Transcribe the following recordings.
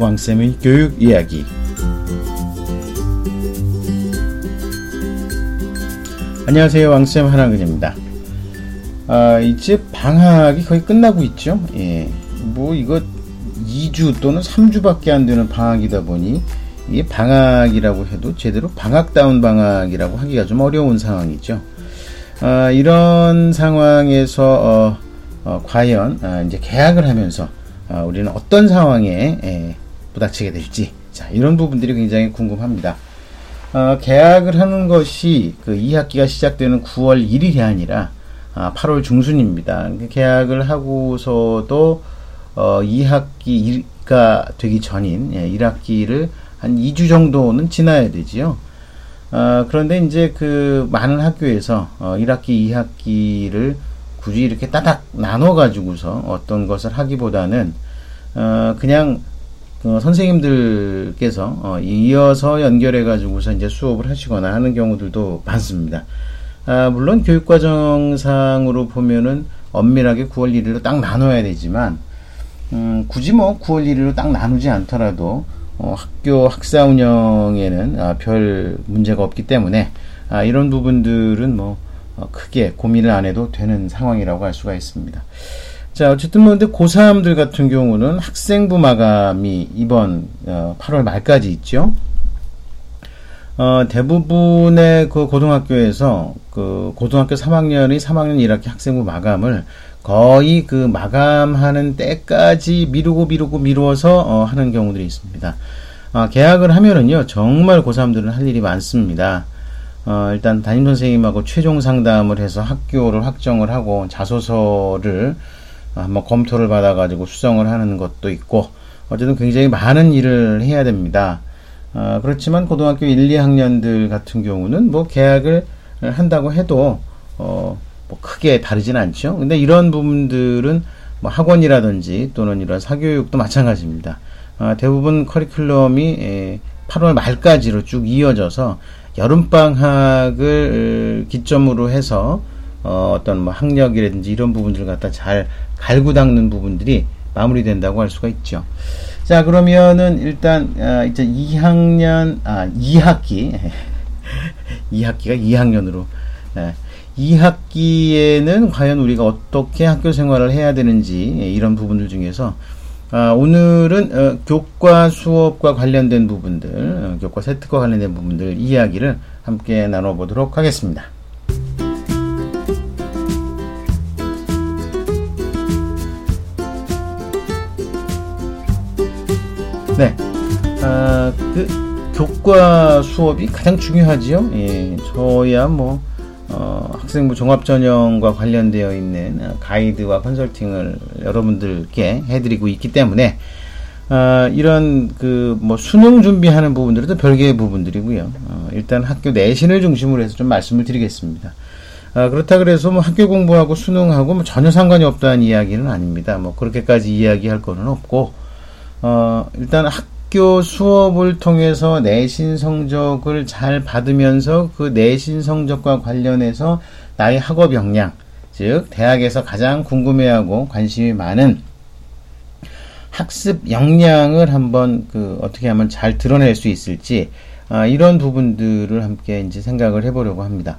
왕쌤의 교육 이야기. 안녕하세요. 왕쌤 하나근입니다. 아, 이제 방학이 거의 끝나고 있죠? 예, 뭐 이거 2주 또는 3주밖에 안 되는 방학이다 보니 이게 방학이라고 해도 제대로 방학다운 방학이라고 하기가 좀 어려운 상황이죠. 아, 이런 상황에서 어, 어, 과연 아, 이제 계약을 하면서 어, 우리는 어떤 상황에 에, 부닥치게 될지 자 이런 부분들이 굉장히 궁금합니다. 어, 계약을 하는 것이 그 2학기가 시작되는 9월 1일이 아니라 아, 8월 중순입니다. 그 계약을 하고서도 어, 2학기가 되기 전인 예, 1학기를 한 2주 정도는 지나야 되지요. 어, 그런데 이제 그 많은 학교에서 어, 1학기, 2학기를 굳이 이렇게 따닥 나눠 가지고서 어떤 것을 하기보다는 어, 그냥 어, 선생님들께서 어, 이어서 연결해 가지고서 이제 수업을 하시거나 하는 경우들도 많습니다. 아, 물론 교육과정상으로 보면은 엄밀하게 9월 1일로 딱 나눠야 되지만 음, 굳이 뭐 9월 1일로 딱 나누지 않더라도 어, 학교 학사 운영에는 아, 별 문제가 없기 때문에 아, 이런 부분들은 뭐 어, 크게 고민을 안 해도 되는 상황이라고 할 수가 있습니다. 자, 어쨌든 뭐 근데 고3들 같은 경우는 학생부 마감이 이번 어, 8월 말까지 있죠. 어, 대부분의 그 고등학교에서 그 고등학교 3학년이 3학년 1학기 학생부 마감을 거의 그 마감하는 때까지 미루고 미루고 미루어서 어, 하는 경우들이 있습니다. 아, 계약을 하면은요, 정말 고3들은 할 일이 많습니다. 어, 일단 담임 선생님하고 최종 상담을 해서 학교를 확정을 하고 자소서를 한번 검토를 받아가지고 수정을 하는 것도 있고 어쨌든 굉장히 많은 일을 해야 됩니다. 어, 그렇지만 고등학교 1, 2학년들 같은 경우는 뭐 계약을 한다고 해도 어, 뭐 크게 다르진 않죠. 근데 이런 부분들은 뭐 학원이라든지 또는 이런 사교육도 마찬가지입니다. 어, 대부분 커리큘럼이 8월 말까지로 쭉 이어져서 여름방학을 기점으로 해서 어, 어떤 뭐 학력이라든지 이런 부분들을 갖다 잘 갈고 닦는 부분들이 마무리된다고 할 수가 있죠. 자, 그러면은 일단 아, 이제 2학년 아 2학기 2학기가 2학년으로 예, 2학기에는 과연 우리가 어떻게 학교 생활을 해야 되는지 예, 이런 부분들 중에서 아, 오늘은 어, 교과 수업과 관련된 부분들, 어, 교과 세트과 관련된 부분들 이야기를 함께 나눠보도록 하겠습니다. 네, 아, 그 교과 수업이 가장 중요하지요. 예, 저야 뭐 어, 학생부 종합 전형과 관련되어 있는 가이드와 컨설팅을 여러분들께 해드리고 있기 때문에 어, 이런 그 뭐 수능 준비하는 부분들은 별개의 부분들이고요. 어, 일단 학교 내신을 중심으로 해서 좀 말씀을 드리겠습니다. 어, 그렇다 그래서 뭐 학교 공부하고 수능하고 뭐 전혀 상관이 없다는 이야기는 아닙니다. 뭐 그렇게까지 이야기할 거는 없고 어, 일단 학 학교 수업을 통해서 내신 성적을 잘 받으면서 그 내신 성적과 관련해서 나의 학업 역량, 즉, 대학에서 가장 궁금해하고 관심이 많은 학습 역량을 한번 그 어떻게 하면 잘 드러낼 수 있을지, 아, 이런 부분들을 함께 이제 생각을 해보려고 합니다.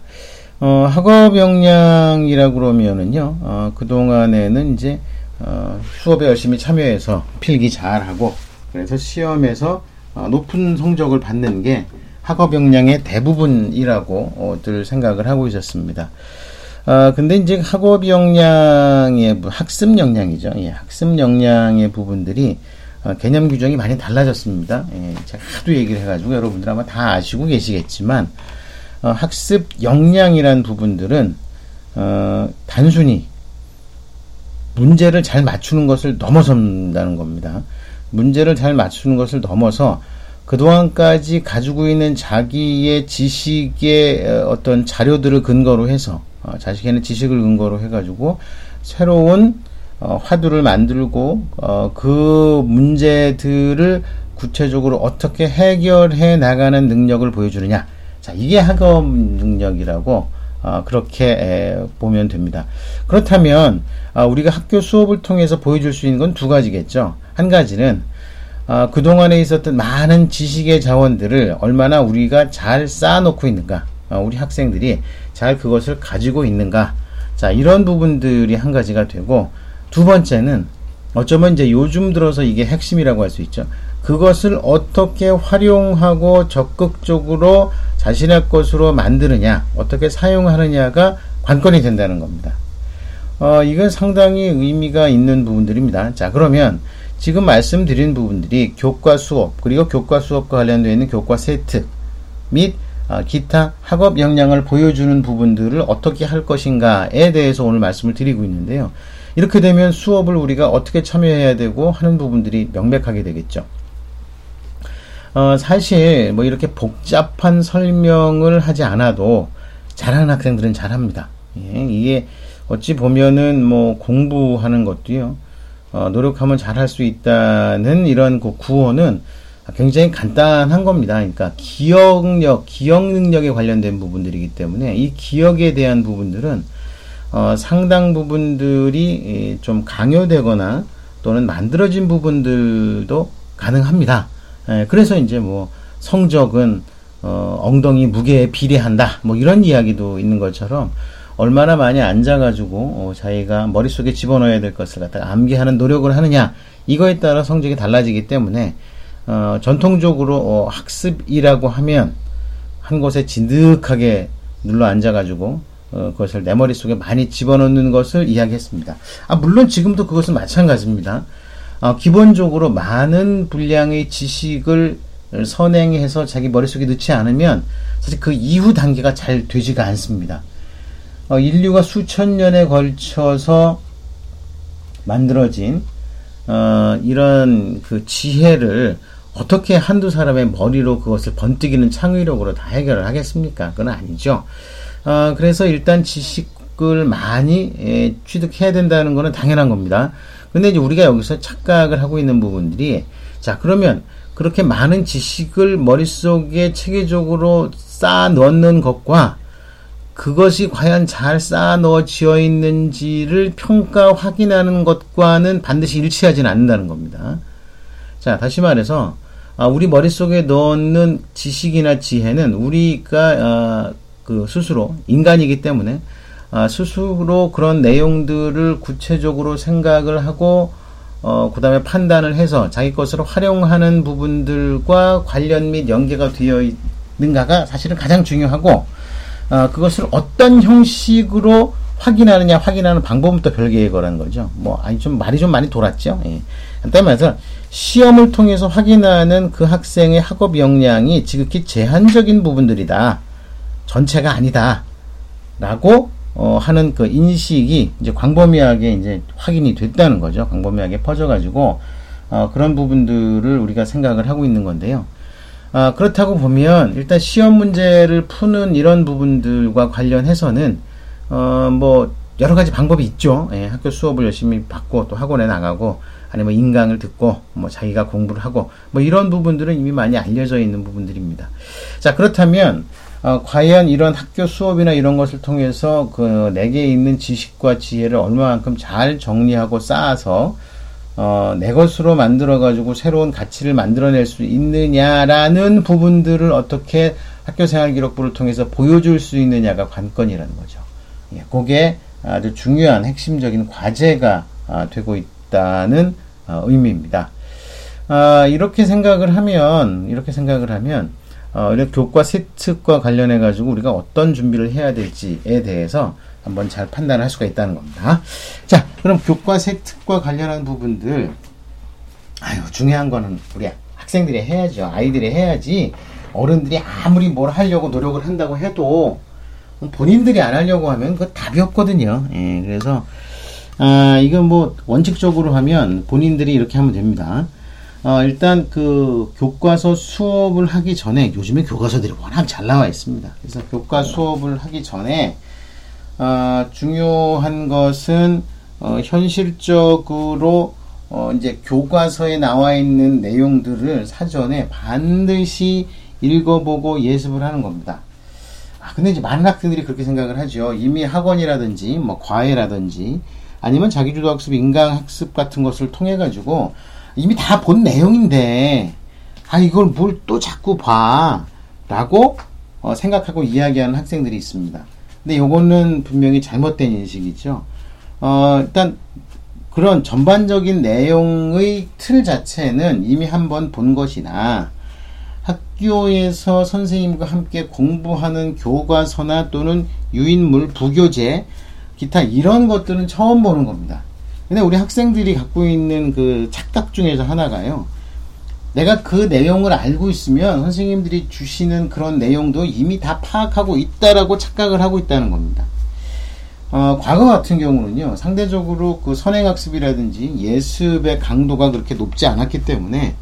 어, 학업 역량이라 그러면은요, 어, 그동안에는 이제, 어, 수업에 열심히 참여해서 필기 잘하고, 그래서 시험에서 어, 높은 성적을 받는 게 학업 역량의 대부분이라고들 생각을 하고 있었습니다. 아, 근데 이제 학업 역량의 학습 역량이죠. 예, 학습 역량의 부분들이 어, 개념 규정이 많이 달라졌습니다. 예, 제가 하도 얘기를 해가지고 여러분들 아마 다 아시고 계시겠지만 어, 학습 역량이란 부분들은 어, 단순히 문제를 잘 맞추는 것을 넘어선다는 겁니다. 문제를 잘 맞추는 것을 넘어서 그동안까지 가지고 있는 자기의 지식의 어떤 자료들을 근거로 해서 어, 자식에는 지식을 근거로 해가지고 새로운 어, 화두를 만들고 어, 그 문제들을 구체적으로 어떻게 해결해 나가는 능력을 보여주느냐. 자, 이게 학업 능력이라고 어, 그렇게 에, 보면 됩니다. 그렇다면 아, 우리가 학교 수업을 통해서 보여줄 수 있는 건 두 가지겠죠. 한 가지는 어, 그동안에 있었던 많은 지식의 자원들을 얼마나 우리가 잘 쌓아놓고 있는가, 어, 우리 학생들이 잘 그것을 가지고 있는가, 자, 이런 부분들이 한 가지가 되고, 두 번째는 어쩌면 이제 요즘 들어서 이게 핵심이라고 할 수 있죠. 그것을 어떻게 활용하고 적극적으로 자신의 것으로 만드느냐, 어떻게 사용하느냐가 관건이 된다는 겁니다. 어, 이건 상당히 의미가 있는 부분들입니다. 자, 그러면 지금 말씀드린 부분들이 교과 수업, 그리고 교과 수업과 관련되어 있는 교과 세트 및 어, 기타 학업 역량을 보여주는 부분들을 어떻게 할 것인가에 대해서 오늘 말씀을 드리고 있는데요. 이렇게 되면 수업을 우리가 어떻게 참여해야 되고 하는 부분들이 명백하게 되겠죠. 어, 사실 뭐 이렇게 복잡한 설명을 하지 않아도 잘하는 학생들은 잘합니다. 예, 이게 어찌 보면은 뭐 공부하는 것도요. 어, 노력하면 잘할 수 있다는 이런 그 구호는 굉장히 간단한 겁니다. 그러니까 기억력, 기억 능력에 관련된 부분들이기 때문에 이 기억에 대한 부분들은 어, 상당 부분들이 좀 강요되거나 또는 만들어진 부분들도 가능합니다. 예, 그래서 이제 뭐 성적은 어, 엉덩이 무게에 비례한다. 뭐 이런 이야기도 있는 것처럼 얼마나 많이 앉아가지고 어, 자기가 머릿속에 집어넣어야 될 것을 갖다가 암기하는 노력을 하느냐 이거에 따라 성적이 달라지기 때문에 어, 전통적으로 어, 학습이라고 하면 한 곳에 진득하게 눌러 앉아가지고 어, 그것을 내 머릿속에 많이 집어넣는 것을 이야기했습니다. 아, 물론 지금도 그것은 마찬가지입니다. 어, 기본적으로 많은 분량의 지식을 선행해서 자기 머릿속에 넣지 않으면 사실 그 이후 단계가 잘 되지가 않습니다. 어, 인류가 수천 년에 걸쳐서 만들어진 어, 이런 그 지혜를 어떻게 한두 사람의 머리로 그것을 번뜩이는 창의력으로 다 해결을 하겠습니까? 그건 아니죠. 어, 그래서 일단 지식을 많이 예, 취득해야 된다는 것은 당연한 겁니다. 근데 이제 우리가 여기서 착각을 하고 있는 부분들이 자 그러면 그렇게 많은 지식을 머릿속에 체계적으로 쌓아 넣는 것과 그것이 과연 잘 쌓아 넣어지어 있는지를 평가 확인하는 것과는 반드시 일치하지는 않는다는 겁니다. 자, 다시 말해서 아, 우리 머릿속에 넣는 지식이나 지혜는 우리가 아, 그 스스로 인간이기 때문에 아, 스스로 그런 내용들을 구체적으로 생각을 하고 어, 그 다음에 판단을 해서 자기 것으로 활용하는 부분들과 관련 및 연계가 되어 있는가가 사실은 가장 중요하고 어, 그것을 어떤 형식으로 확인하느냐 확인하는 방법은 또 별개의 거라는 거죠. 뭐 아니 좀 말이 좀 많이 돌았죠. 예. 그다음에서 시험을 통해서 확인하는 그 학생의 학업 역량이 지극히 제한적인 부분들이다. 전체가 아니다. 라고 어, 하는 그 인식이 이제 광범위하게 이제 확인이 됐다는 거죠. 광범위하게 퍼져가지고 어, 그런 부분들을 우리가 생각을 하고 있는 건데요. 아, 그렇다고 보면 일단 시험 문제를 푸는 이런 부분들과 관련해서는 어, 뭐 여러 가지 방법이 있죠. 예, 학교 수업을 열심히 받고 또 학원에 나가고 아니면 인강을 듣고 뭐 자기가 공부를 하고 뭐 이런 부분들은 이미 많이 알려져 있는 부분들입니다. 자 그렇다면 어, 과연 이런 학교 수업이나 이런 것을 통해서 그 내게 있는 지식과 지혜를 얼마만큼 잘 정리하고 쌓아서 어, 내 것으로 만들어 가지고 새로운 가치를 만들어낼 수 있느냐라는 부분들을 어떻게 학교 생활 기록부를 통해서 보여줄 수 있느냐가 관건이라는 거죠. 예, 그게 아주 중요한 핵심적인 과제가 아, 되고 있다는 어, 의미입니다. 아, 이렇게 생각을 하면 이렇게 생각을 하면 어, 이런 교과 세특과 관련해 가지고 우리가 어떤 준비를 해야 될지에 대해서 한번 잘 판단할 수가 있다는 겁니다. 자, 그럼 교과 세특과 관련한 부분들 아유 중요한 거는 우리 학생들이 해야죠. 아이들이 해야지 어른들이 아무리 뭘 하려고 노력을 한다고 해도 본인들이 안 하려고 하면 그 답이 없거든요. 예, 그래서 아, 이건 뭐 원칙적으로 하면 본인들이 이렇게 하면 됩니다. 어, 일단 그 교과서 수업을 하기 전에 요즘에 교과서들이 워낙 잘 나와 있습니다. 그래서 교과 수업을 하기 전에 어, 중요한 것은 어, 현실적으로 어, 이제 교과서에 나와 있는 내용들을 사전에 반드시 읽어보고 예습을 하는 겁니다. 아, 근데 이제 많은 학생들이 그렇게 생각을 하죠. 이미 학원이라든지 뭐 과외라든지 아니면 자기주도 학습, 인강 학습 같은 것을 통해 가지고 이미 다 본 내용인데 아 이걸 뭘 또 자꾸 봐라고 어, 생각하고 이야기하는 학생들이 있습니다. 근데 요거는 분명히 잘못된 인식이죠. 어, 일단 그런 전반적인 내용의 틀 자체는 이미 한번 본 것이나 학교에서 선생님과 함께 공부하는 교과서나 또는 유인물, 부교재, 기타 이런 것들은 처음 보는 겁니다. 근데 우리 학생들이 갖고 있는 그 착각 중에서 하나가요. 내가 그 내용을 알고 있으면 선생님들이 주시는 그런 내용도 이미 다 파악하고 있다라고 착각을 하고 있다는 겁니다. 어, 과거 같은 경우는요, 상대적으로 그 선행학습이라든지 예습의 강도가 그렇게 높지 않았기 때문에,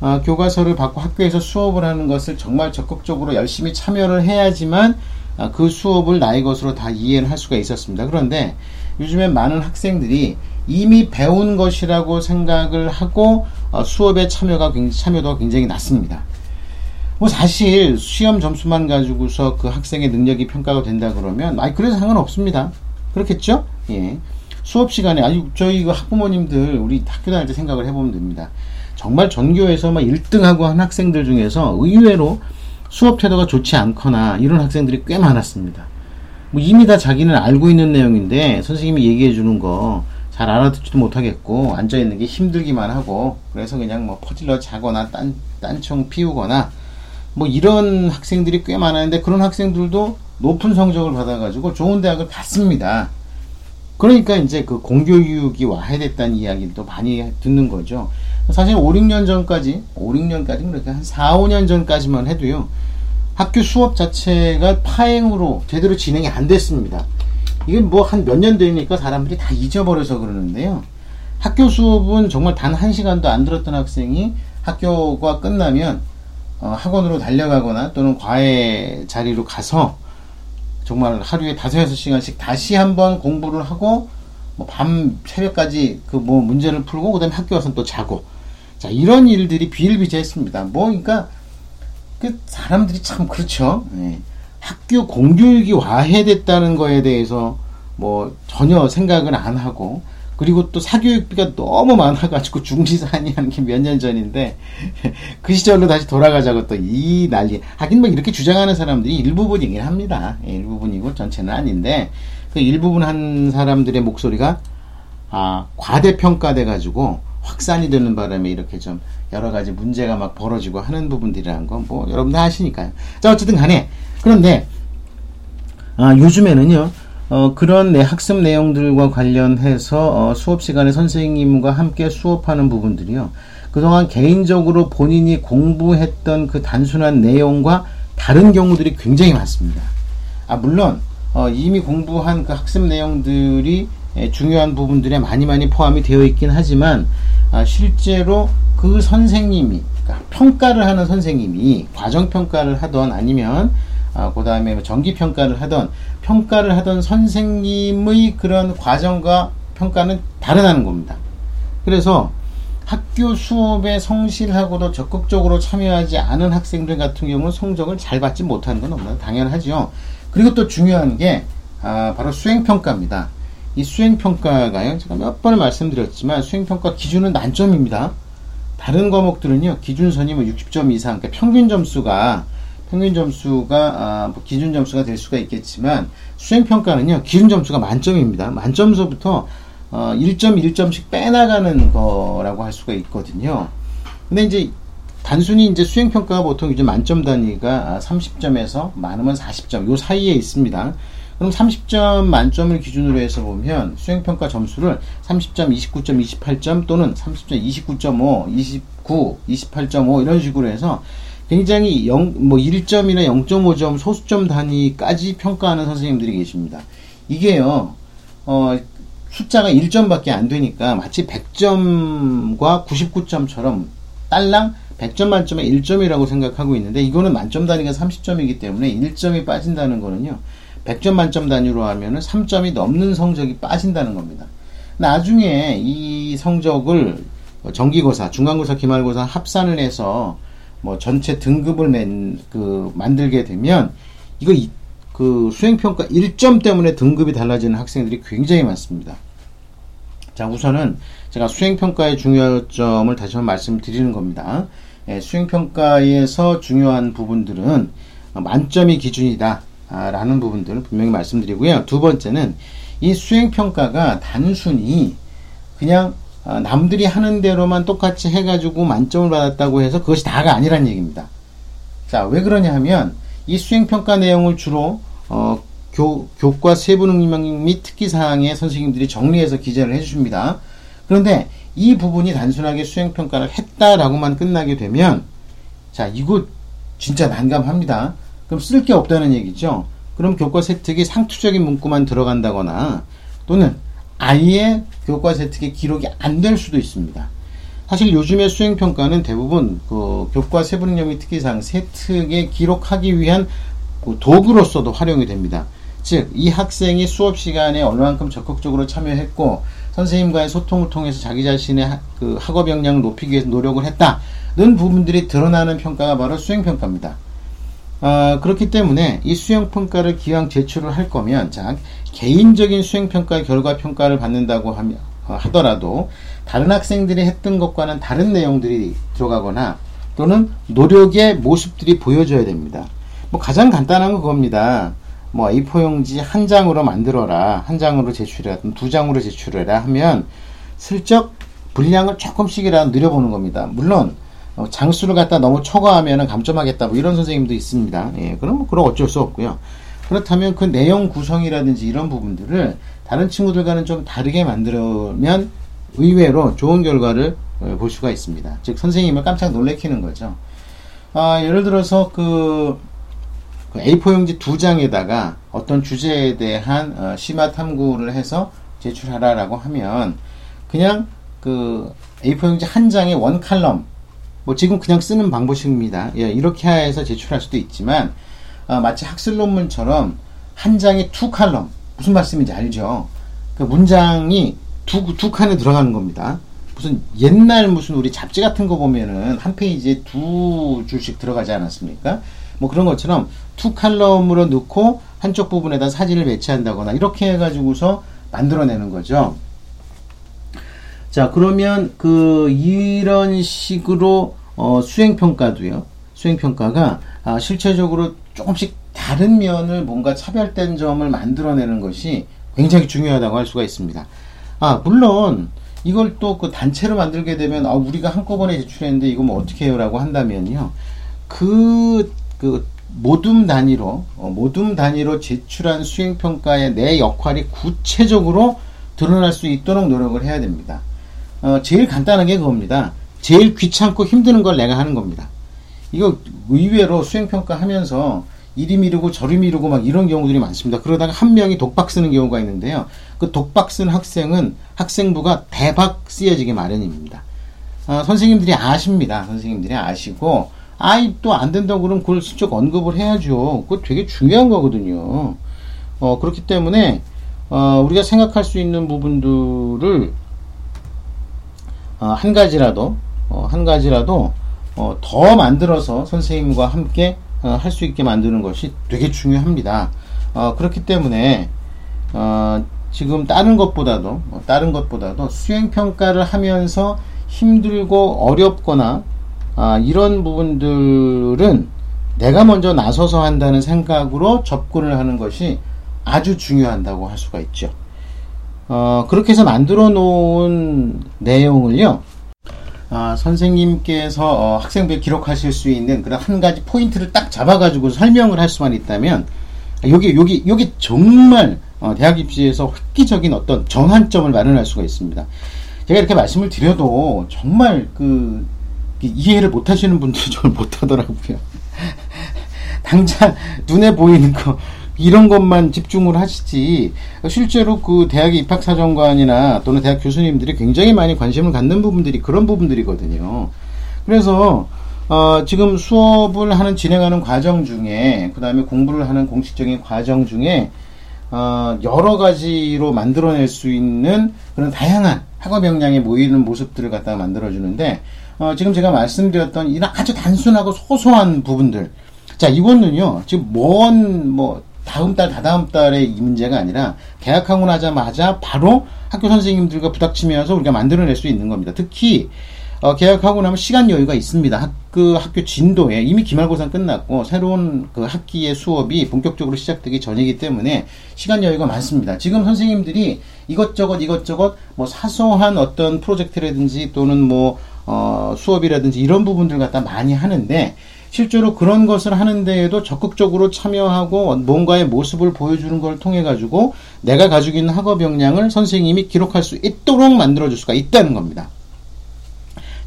어, 교과서를 받고 학교에서 수업을 하는 것을 정말 적극적으로 열심히 참여를 해야지만 어, 그 수업을 나의 것으로 다 이해를 할 수가 있었습니다. 그런데 요즘엔 많은 학생들이 이미 배운 것이라고 생각을 하고 어, 수업에 참여가 참여도가 굉장히 낮습니다. 뭐 사실 시험 점수만 가지고서 그 학생의 능력이 평가가 된다 그러면 아니 그래서 상관없습니다. 그렇겠죠? 예. 수업 시간에 아니 저희 그 학부모님들 우리 학교 다닐 때 생각을 해보면 됩니다. 정말 전교에서 막 1등하고 한 학생들 중에서 의외로 수업 태도가 좋지 않거나 이런 학생들이 꽤 많았습니다. 뭐 이미 다 자기는 알고 있는 내용인데 선생님이 얘기해 주는 거 잘 알아듣지도 못하겠고 앉아 있는 게 힘들기만 하고 그래서 그냥 뭐 퍼질러 자거나 딴 딴청 피우거나 뭐 이런 학생들이 꽤 많았는데 그런 학생들도 높은 성적을 받아가지고 좋은 대학을 갔습니다. 그러니까 이제 그 공교육이 와해됐다는 이야기도 많이 듣는 거죠. 사실 5, 6년 전까지, 5, 6년까지 그렇게 한 4, 5년 전까지만 해도요. 학교 수업 자체가 파행으로 제대로 진행이 안 됐습니다. 이게 뭐 한 몇 년 되니까 사람들이 다 잊어버려서 그러는데요. 학교 수업은 정말 단 한 시간도 안 들었던 학생이 학교가 끝나면 어, 학원으로 달려가거나 또는 과외 자리로 가서 정말 하루에 다섯 여섯 시간씩 다시 한번 공부를 하고 뭐 밤 새벽까지 그 뭐 문제를 풀고 그다음에 학교 와서 또 자고 자 이런 일들이 비일비재했습니다. 뭐 그러니까 그 사람들이 참 그렇죠. 네. 학교 공교육이 와해됐다는 거에 대해서 뭐 전혀 생각은 안 하고 그리고 또 사교육비가 너무 많아가지고 중지산이 하는 게 몇 년 전인데 그 시절로 다시 돌아가자고 또 이 난리. 하긴 뭐 이렇게 주장하는 사람들이 일부분이긴 합니다. 예, 일부분이고 전체는 아닌데 그 일부분 한 사람들의 목소리가 아 과대평가돼 가지고 확산이 되는 바람에 이렇게 좀 여러 가지 문제가 막 벌어지고 하는 부분들이라는 건 뭐 여러분 다 아시니까요. 자 어쨌든 간에 그런데 아 요즘에는요 어, 그런 내 학습 내용들과 관련해서 어, 수업 시간에 선생님과 함께 수업하는 부분들이요. 그동안 개인적으로 본인이 공부했던 그 단순한 내용과 다른 경우들이 굉장히 많습니다. 아, 물론, 어, 이미 공부한 그 학습 내용들이 에, 중요한 부분들에 많이 많이 포함이 되어 있긴 하지만, 아, 실제로 그 선생님이, 그러니까 평가를 하는 선생님이 과정 평가를 하던 아니면 아, 그 다음에 뭐 정기 평가를 하던, 평가를 하던 선생님의 그런 과정과 평가는 다르다는 겁니다. 그래서 학교 수업에 성실하고도 적극적으로 참여하지 않은 학생들 같은 경우는 성적을 잘 받지 못하는 건 없나 당연하죠. 그리고 또 중요한 게, 아, 바로 수행평가입니다. 이 수행평가가요, 제가 몇 번을 말씀드렸지만, 수행평가 기준은 만점입니다. 다른 과목들은요, 기준선이 뭐 60점 이상, 그러니까 평균 점수가 평균 점수가 아, 뭐 기준 점수가 될 수가 있겠지만 수행 평가는요 기준 점수가 만점입니다. 만점서부터 어, 1점 1점씩 빼나가는 거라고 할 수가 있거든요. 근데 이제 단순히 이제 수행 평가가 보통 이제 만점 단위가 30점에서 많으면 40점 요 사이에 있습니다. 그럼 30점 만점을 기준으로 해서 보면 수행평가 점수를 30점, 29점, 28점 또는 30점, 29.5, 29, 28.5 이런 식으로 해서 굉장히 0, 뭐 1점이나 0.5점 소수점 단위까지 평가하는 선생님들이 계십니다. 이게요, 어, 숫자가 1점밖에 안 되니까 마치 100점과 99점처럼 딸랑 100점 만점에 1점이라고 생각하고 있는데 이거는 만점 단위가 30점이기 때문에 1점이 빠진다는 거는요. 100점 만점 단위로 하면은 3점이 넘는 성적이 빠진다는 겁니다. 나중에 이 성적을 정기고사, 중간고사, 기말고사 합산을 해서 뭐 전체 등급을 맨, 그, 만들게 되면, 이거, 이, 그 수행평가 1점 때문에 등급이 달라지는 학생들이 굉장히 많습니다. 자, 우선은 제가 수행평가의 중요점을 다시 한번 말씀드리는 겁니다. 예, 수행평가에서 중요한 부분들은 만점이 기준이다. 라는 부분들을 분명히 말씀드리고요. 두 번째는 이 수행평가가 단순히 그냥 어, 남들이 하는 대로만 똑같이 해가지고 만점을 받았다고 해서 그것이 다가 아니란 얘기입니다. 자, 왜 그러냐 하면 이 수행평가 내용을 주로 어, 교, 교과 세부 능력 및 특기 사항에 선생님들이 정리해서 기재를 해주십니다. 그런데 이 부분이 단순하게 수행평가를 했다라고만 끝나게 되면 자, 이거 진짜 난감합니다. 그럼 쓸 게 없다는 얘기죠. 그럼 교과 세특이 상투적인 문구만 들어간다거나 또는 아예 교과 세특의 기록이 안 될 수도 있습니다. 사실 요즘의 수행평가는 대부분 그 교과 세부능력 특기상 세특에 기록하기 위한 그 도구로서도 활용이 됩니다. 즉, 이 학생이 수업 시간에 얼마만큼 적극적으로 참여했고, 선생님과의 소통을 통해서 자기 자신의 하, 그 학업 역량을 높이기 위해서 노력을 했다는 부분들이 드러나는 평가가 바로 수행평가입니다. 어, 그렇기 때문에 이 수행평가를 기왕 제출을 할 거면, 자, 개인적인 수행평가 결과 평가를 받는다고 어, 하더라도, 다른 학생들이 했던 것과는 다른 내용들이 들어가거나, 또는 노력의 모습들이 보여져야 됩니다. 뭐 가장 간단한 거 그겁니다. 뭐 A4용지 한 장으로 만들어라. 한 장으로 제출해라. 두 장으로 제출해라 하면 슬쩍 분량을 조금씩이라도 늘려보는 겁니다. 물론 어, 장수를 갖다 너무 초과하면 감점하겠다 뭐 이런 선생님도 있습니다. 예, 그럼 뭐 그럼 어쩔 수 없고요. 그렇다면 그 내용 구성이라든지 이런 부분들을 다른 친구들과는 좀 다르게 만들면 의외로 좋은 결과를 어, 볼 수가 있습니다. 즉 선생님을 깜짝 놀래키는 거죠. 아, 예를 들어서 그그 A4용지 두 장에다가 어떤 주제에 대한 어, 심화 탐구를 해서 제출하라라고 하면 그냥 그 A4용지 한 장에 one column 뭐 지금 그냥 쓰는 방법입니다. 예, 이렇게 해서 제출할 수도 있지만 어, 마치 학술 논문처럼 한 장에 two column 무슨 말씀인지 알죠? 그 문장이 두, 두 칸에 들어가는 겁니다. 무슨 옛날 무슨 우리 잡지 같은 거 보면은 한 페이지에 두 줄씩 들어가지 않았습니까? 뭐 그런 것처럼 투 칼럼으로 넣고 한쪽 부분에다 사진을 배치한다거나 이렇게 해가지고서 만들어내는 거죠. 자 그러면 그 이런 식으로 어, 수행 평가도요. 수행 평가가 아, 실체적으로 조금씩 다른 면을 뭔가 차별된 점을 만들어내는 것이 굉장히 중요하다고 할 수가 있습니다. 아 물론 이걸 또 그 단체로 만들게 되면 아 우리가 한꺼번에 제출했는데 이거 뭐 어떻게 해요라고 한다면요. 그 그 모둠 단위로 어, 모둠 단위로 제출한 수행 평가의 내 역할이 구체적으로 드러날 수 있도록 노력을 해야 됩니다. 어, 제일 간단한 게 그겁니다. 제일 귀찮고 힘드는 걸 내가 하는 겁니다. 이거 의외로 수행 평가 하면서 이리 미루고 저리 미루고 막 이런 경우들이 많습니다. 그러다가 한 명이 독박 쓰는 경우가 있는데요. 그 독박 쓴 학생은 학생부가 대박 쓰여지기 마련입니다. 어, 선생님들이 아십니다. 선생님들이 아시고 아이 또 안 된다고 그러면 그걸 슬쩍 언급을 해야죠. 그거 되게 중요한 거거든요. 어, 그렇기 때문에, 어, 우리가 생각할 수 있는 부분들을, 어, 한 가지라도, 어, 한 가지라도, 어, 더 만들어서 선생님과 함께 어, 할 수 있게 만드는 것이 되게 중요합니다. 어, 그렇기 때문에, 어, 지금 다른 것보다도, 어, 다른 것보다도 수행 평가를 하면서 힘들고 어렵거나 아, 이런 부분들은 내가 먼저 나서서 한다는 생각으로 접근을 하는 것이 아주 중요한다고 할 수가 있죠. 어, 그렇게 해서 만들어 놓은 내용을요, 아, 선생님께서 어, 학생부에 기록하실 수 있는 그런 한 가지 포인트를 딱 잡아가지고 설명을 할 수만 있다면, 여기, 여기, 여기 정말 어, 대학 입시에서 획기적인 어떤 정한점을 마련할 수가 있습니다. 제가 이렇게 말씀을 드려도 정말 그 이해를 못 하시는 분들이 저를 못 하더라고요. 당장 눈에 보이는 거, 이런 것만 집중을 하시지, 실제로 그 대학의 입학 사정관이나 또는 대학 교수님들이 굉장히 많이 관심을 갖는 부분들이 그런 부분들이거든요. 그래서, 어, 지금 수업을 하는, 진행하는 과정 중에, 그 다음에 공부를 하는 공식적인 과정 중에, 어, 여러 가지로 만들어낼 수 있는 그런 다양한 학업 역량이 모이는 모습들을 갖다가 만들어주는데, 어, 지금 제가 말씀드렸던 이런 아주 단순하고 소소한 부분들. 자, 이거는요, 지금 먼, 뭐, 다음 달, 다다음 달에 이 문제가 아니라 개학하고 나자마자 바로 학교 선생님들과 부닥치면서 우리가 만들어낼 수 있는 겁니다. 특히 어, 개학하고 나면 시간 여유가 있습니다. 학, 그 학교 진도에 이미 기말고사 끝났고 새로운 그 학기의 수업이 본격적으로 시작되기 전이기 때문에 시간 여유가 많습니다. 지금 선생님들이 이것저것 이것저것 뭐 사소한 어떤 프로젝트라든지 또는 뭐 어, 수업이라든지 이런 부분들 갖다 많이 하는데 실제로 그런 것을 하는데에도 적극적으로 참여하고 뭔가의 모습을 보여주는 걸 통해 가지고 내가 가지고 있는 학업 역량을 선생님이 기록할 수 있도록 만들어 줄 수가 있다는 겁니다.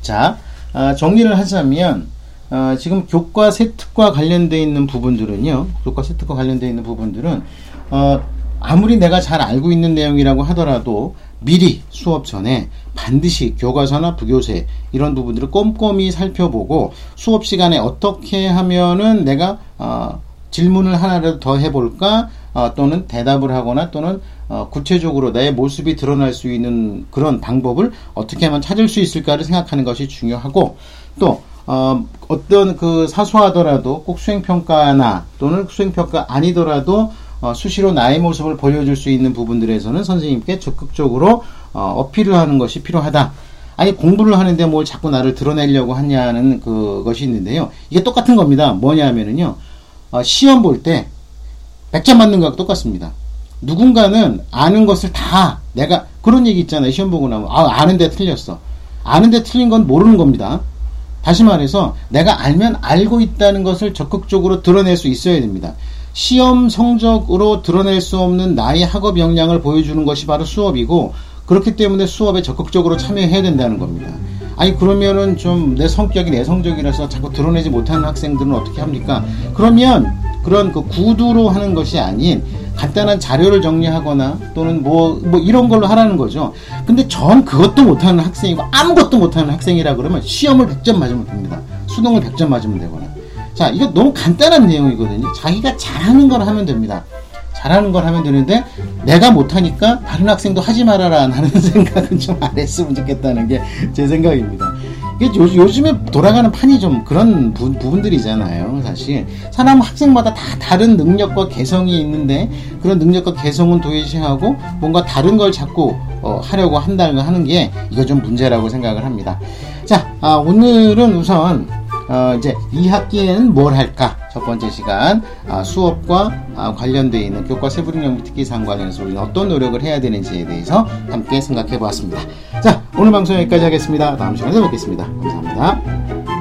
자, 어, 정리를 하자면 어, 지금 교과 세특과 관련되어 있는 부분들은요. 교과 세특과 관련되어 있는 부분들은 어, 아무리 내가 잘 알고 있는 내용이라고 하더라도 미리 수업 전에 반드시 교과서나 부교재 이런 부분들을 꼼꼼히 살펴보고 수업 시간에 어떻게 하면은 내가 어, 질문을 하나라도 더 해볼까? 어, 또는 대답을 하거나 또는 어, 구체적으로 내 모습이 드러날 수 있는 그런 방법을 어떻게 하면 찾을 수 있을까를 생각하는 것이 중요하고 또 어, 어떤 그 사소하더라도 꼭 수행평가나 또는 수행평가 아니더라도 어, 수시로 나의 모습을 보여줄 수 있는 부분들에서는 선생님께 적극적으로 어, 어필을 하는 것이 필요하다. 아니 공부를 하는데 뭘 자꾸 나를 드러내려고 하냐는 그것이 있는데요. 이게 똑같은 겁니다. 뭐냐면은요. 어, 시험 볼 때 100점 맞는 거하고 똑같습니다. 누군가는 아는 것을 다 내가 그런 얘기 있잖아요. 시험 보고 나면 아 아는데 틀렸어. 아는데 틀린 건 모르는 겁니다. 다시 말해서 내가 알면 알고 있다는 것을 적극적으로 드러낼 수 있어야 됩니다. 시험 성적으로 드러낼 수 없는 나의 학업 역량을 보여주는 것이 바로 수업이고 그렇기 때문에 수업에 적극적으로 참여해야 된다는 겁니다. 아니 그러면은 좀 내 성격이 내성적이라서 자꾸 드러내지 못하는 학생들은 어떻게 합니까? 그러면 그런 그 구두로 하는 것이 아닌 간단한 자료를 정리하거나 또는 뭐, 뭐 이런 걸로 하라는 거죠. 근데 전 그것도 못하는 학생이고 아무것도 못하는 학생이라 그러면 시험을 100점 맞으면 됩니다. 수능을 100점 맞으면 되거나. 자, 이거 너무 간단한 내용이거든요. 자기가 잘하는 걸 하면 됩니다. 잘하는 걸 하면 되는데 내가 못하니까 다른 학생도 하지 말아라 하는 생각은 좀 안 했으면 좋겠다는 게 제 생각입니다. 이게 요, 즘에 돌아가는 판이 좀 그런 부, 분들이잖아요 사실. 사람 학생마다 다 다른 능력과 개성이 있는데 그런 능력과 개성은 도외시하고 뭔가 다른 걸 자꾸 어, 하려고 한다는 하는 게 이거 좀 문제라고 생각을 합니다. 자, 아, 오늘은 우선 어, 이제 2학기에는 뭘 할까? 첫 번째 시간 아, 수업과 아, 관련되어 있는 교과 세부능력 특기상 관련해서 우리는 어떤 노력을 해야 되는지에 대해서 함께 생각해 보았습니다. 자, 오늘 방송 여기까지 하겠습니다. 다음 시간에 뵙겠습니다. 감사합니다.